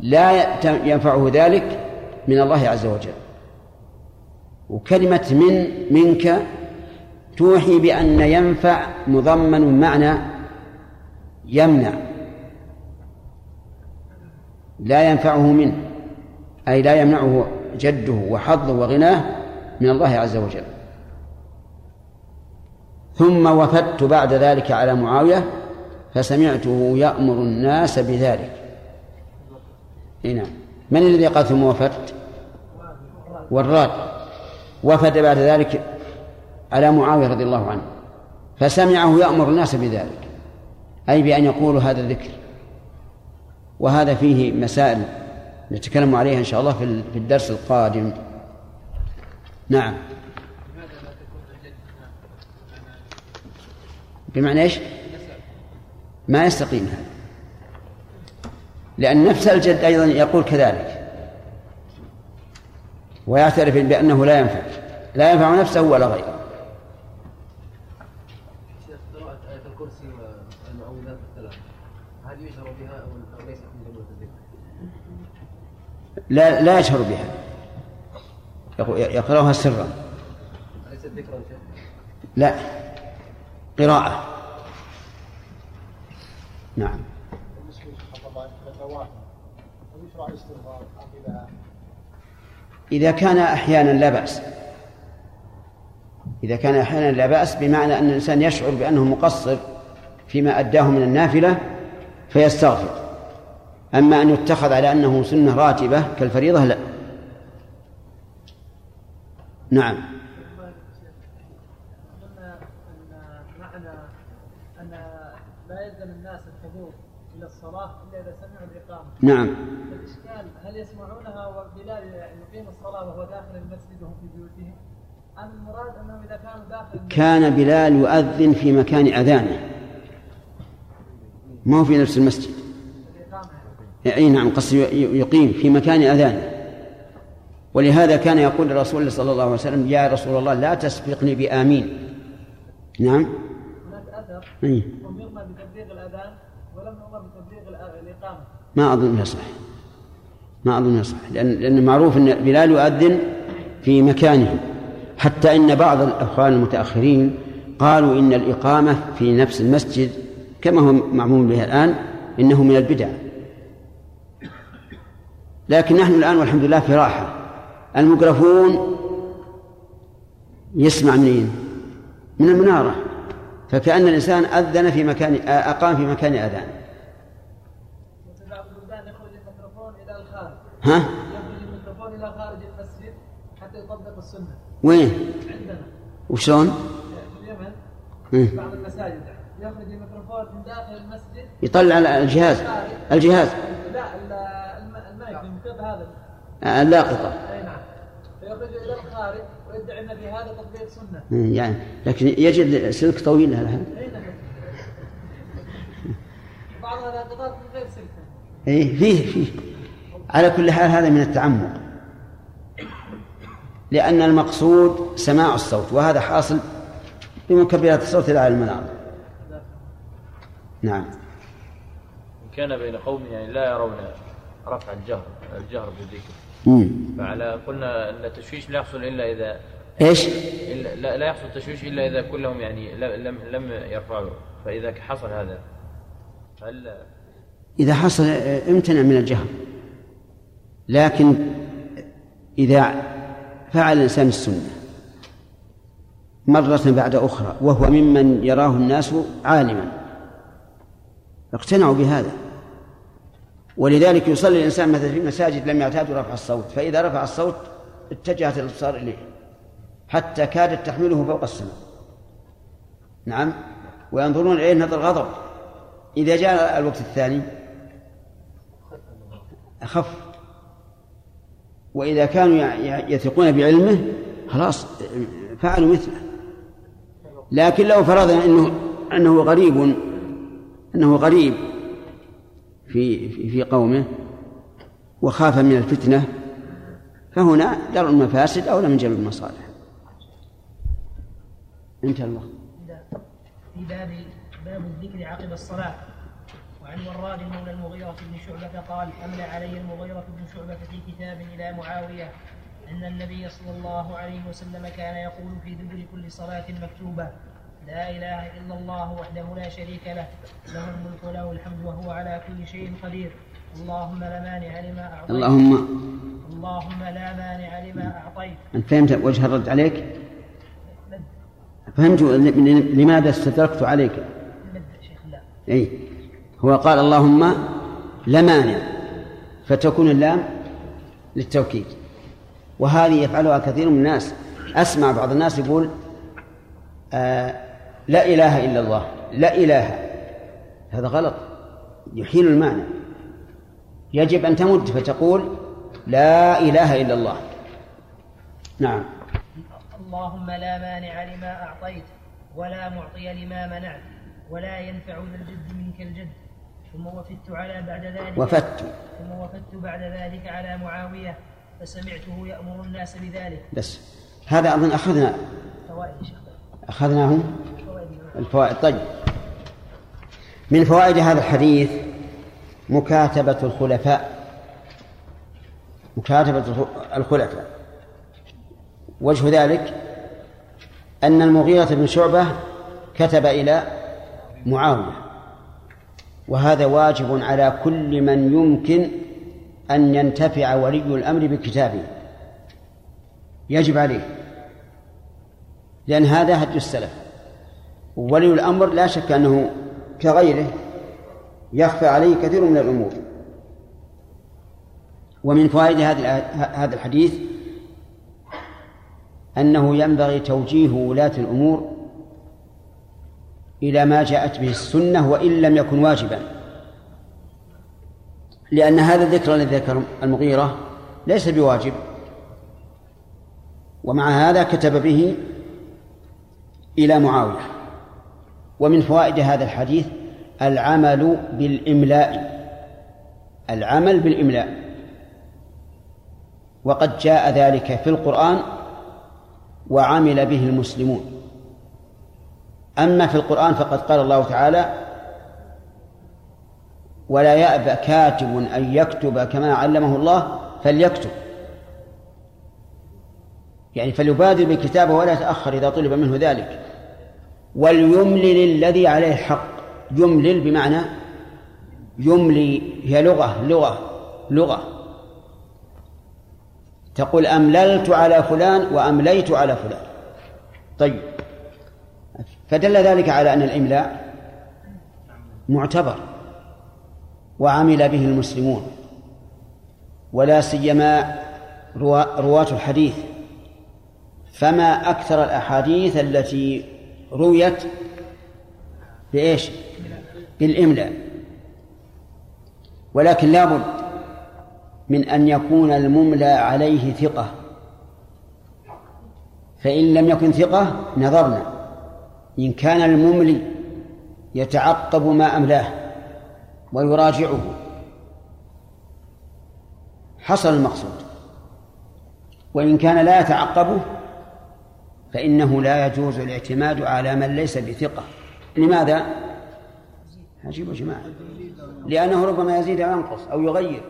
لا ينفعه ذلك من الله عز وجل. وكلمة من منك توحي بأن ينفع مضمن معنى يمنع. لا ينفعه منه أي لا يمنعه جده وحظه وغناه من الله عز وجل. ثم وفدت بعد ذلك على معاوية فسمعته يأمر الناس بذلك. نعم. من الذي قال ثم وفدت؟ والراد. وفد بعد ذلك على معاوية رضي الله عنه فسمعه يأمر الناس بذلك أي بأن يقولوا هذا الذكر. وهذا فيه مسائل نتكلم عليها إن شاء الله في الدرس القادم. نعم. بمعنى إيش؟ ما يستقيم هذا. لأن نفس الجد أيضا يقول كذلك. ويعترف بأنه لا ينفع لا ينفع نفسه ولا غيره قراءة آية الكرسي والمعوذات الثلاث هل يشعر بها أو ليست من جملة الذكر؟ لا لا يشعر بها. يقرأها سرا؟ لا. قراءة. نعم. اذا إذا كان أحيانا لا بأس. إذا كان أحيانا لا بأس بمعنى أن الإنسان يشعر بأنه مقصر فيما أداه من النافلة فيستغفر. أما أن يتخذ على أنه سنة راتبة كالفريضة لا. نعم. نعم. الاشكال هل يسمعونها وبلال يقيم الصلاه وهو داخل المسجد وهم في بيوتهم ام المراد انهم اذا كانوا داخل كان بلال يؤذن في مكان أذانه. ما هو في نفس المسجد. أي نعم قصد يقيم في مكان أذانه ولهذا كان يقول لرسول الله صلى الله عليه وسلم يا رسول الله لا تسبقني بآمين. نعم. هناك اثر أي. بتبليغ الاذان ولم بتبليغ الاقامه ما أظنها صح ما أظنها صح لأن لأن معروف أن بلال يؤذن في مكانه. حتى إن بعض الأخوان المتأخرين قالوا إن الإقامة في نفس المسجد كما هو معمول بها الآن إنه من البدع. لكن نحن الآن والحمد لله في راحة الميكروفون يسمع منين؟ من المنارة فكأن الإنسان أذن في مكان أقام في مكان أذان ها؟ الميكروفون إلى خارج المسجد حتى يطبق السنة وين؟ عندنا وشلون؟ في اليمن. بعض المساجد يخرج الميكروفون من داخل المسجد يطلع على الجهاز الجهاز لا ال- الم- المايك المكب هذا؟ اللاقطة أي نعم. فيخرج إلى الخارج ويدعي ان في هذا تطبيق سنة. يعني لكن يجد سلك طويل هذا. أي نعم. بعض اللاقطات من غير سلك اي فيه فيه. على كل حال هذا من التعمق. لأن المقصود سماع الصوت وهذا حاصل بمكبرات الصوت إلى على المنار نعم. إن كان بين قوم يعني لا يرون رفع الجهر الجهر بالذكر. فعلى قلنا أن التشويش لا يحصل إلا إذا إيش؟ إلا لا, لا يحصل التشويش إلا إذا كلهم يعني لم لم, يرفعوا فإذا حصل هذا هل إذا حصل امتنع من الجهر لكن إذا فعل الإنسان السنة مرة بعد أخرى وهو ممن يراه الناس عالما اقتنعوا بهذا ولذلك يصلي الإنسان مثلا في مساجد لم يعتادوا رفع الصوت فإذا رفع الصوت اتجهت الأبصار إليه حتى كادت تحمله فوق السماء. نعم؟ وينظرون إليه نظر غضب. إذا جاء الوقت الثاني أخف. وإذا كانوا يثقون بعلمه خلاص فعلوا مثله. لكن لو فرضنا إنه أنه غريب أنه غريب في في, قومه وخاف من الفتنة فهنا درء المفاسد أولى من جلب المصالح. انتهى الوقت في باب باب الذكر عقب الصلاة. وعن وراد مولى المغيرة بن شعبة قال أملى علي المغيرة بن شعبة في كتاب إلى معاوية أن النبي صلى الله عليه وسلم كان يقول في دبر كل صلاة مكتوبة. لا إله إلا الله وحده لا شريك له له الملك وله الحمد وهو على كل شيء قدير. اللهم لا مانع لما أعطيت. اللهم اللهم لا مانع لما أعطيت. أنت فهمت وجه الرد عليك؟ فهمت لماذا استدركت عليك؟ أي هو قال اللهم لا مانع فتكون اللام للتوكيد. وهذه يفعلها كثير من الناس. أسمع بعض الناس يقول آه لا إله إلا الله. لا إله. هذا غلط. يحيل المعنى. يجب أن تمد فتقول لا إله إلا الله. نعم. اللهم لا مانع لما أعطيت ولا معطي لما منعت ولا ينفع ذا الجد منك الجد. ثم وفدت على بعد ذلك. وفدت. ثم وفدت بعد ذلك على معاوية فسمعته يأمر الناس بذلك. بس. هذا أظن أخذنا. فوائد أخذناه الفوائد. طيب. من فوائد هذا الحديث مكاتبة الخلفاء. مكاتبة الخلفاء. وجه ذلك أن المغيرة بن شعبة كتب إلى معاوية وهذا واجب على كل من يمكن أن ينتفع ولي الأمر بكتابه. يجب عليه. لأن هذا هدي السلف. ولي الأمر لا شك أنه كغيره يخفى عليه كثير من الأمور. ومن فوائد هذا الحديث أنه ينبغي توجيه ولاة الأمور إلى ما جاءت به السنة وإن لم يكن واجبا. لأن هذا الذكر الذي ذكر المغيرة ليس بواجب. ومع هذا كتب به إلى معاوية. ومن فوائد هذا الحديث العمل بالإملاء. العمل بالإملاء. وقد جاء ذلك في القرآن وعمل به المسلمون. أما في القرآن فقد قال الله تعالى ولا يأبى كاتب أن يكتب كما علمه الله فليكتب. يعني فليبادر بالكتابة ولا يتأخر إذا طلب منه ذلك. وليملل الذي عليه الحق يملل بمعنى يملي هي لغة لغة لغة. تقول أمللت على فلان وأمليت على فلان. طيب. فدل ذلك على أن الإملاء معتبر وعمل به المسلمون ولا سيما رواة الحديث. فما أكثر الأحاديث التي رويت بإيش؟ بالإملاء. ولكن لابد من أن يكون المملى عليه ثقة. فإن لم يكن ثقة نظرنا. إن كان المملي يتعقب ما أملاه ويراجعه حصل المقصود. وإن كان لا يتعقبه فإنه لا يجوز الاعتماد على من ليس بثقة. لماذا؟ عجيب يا جماعة. لأنه ربما يزيد أو ينقص أو يغير.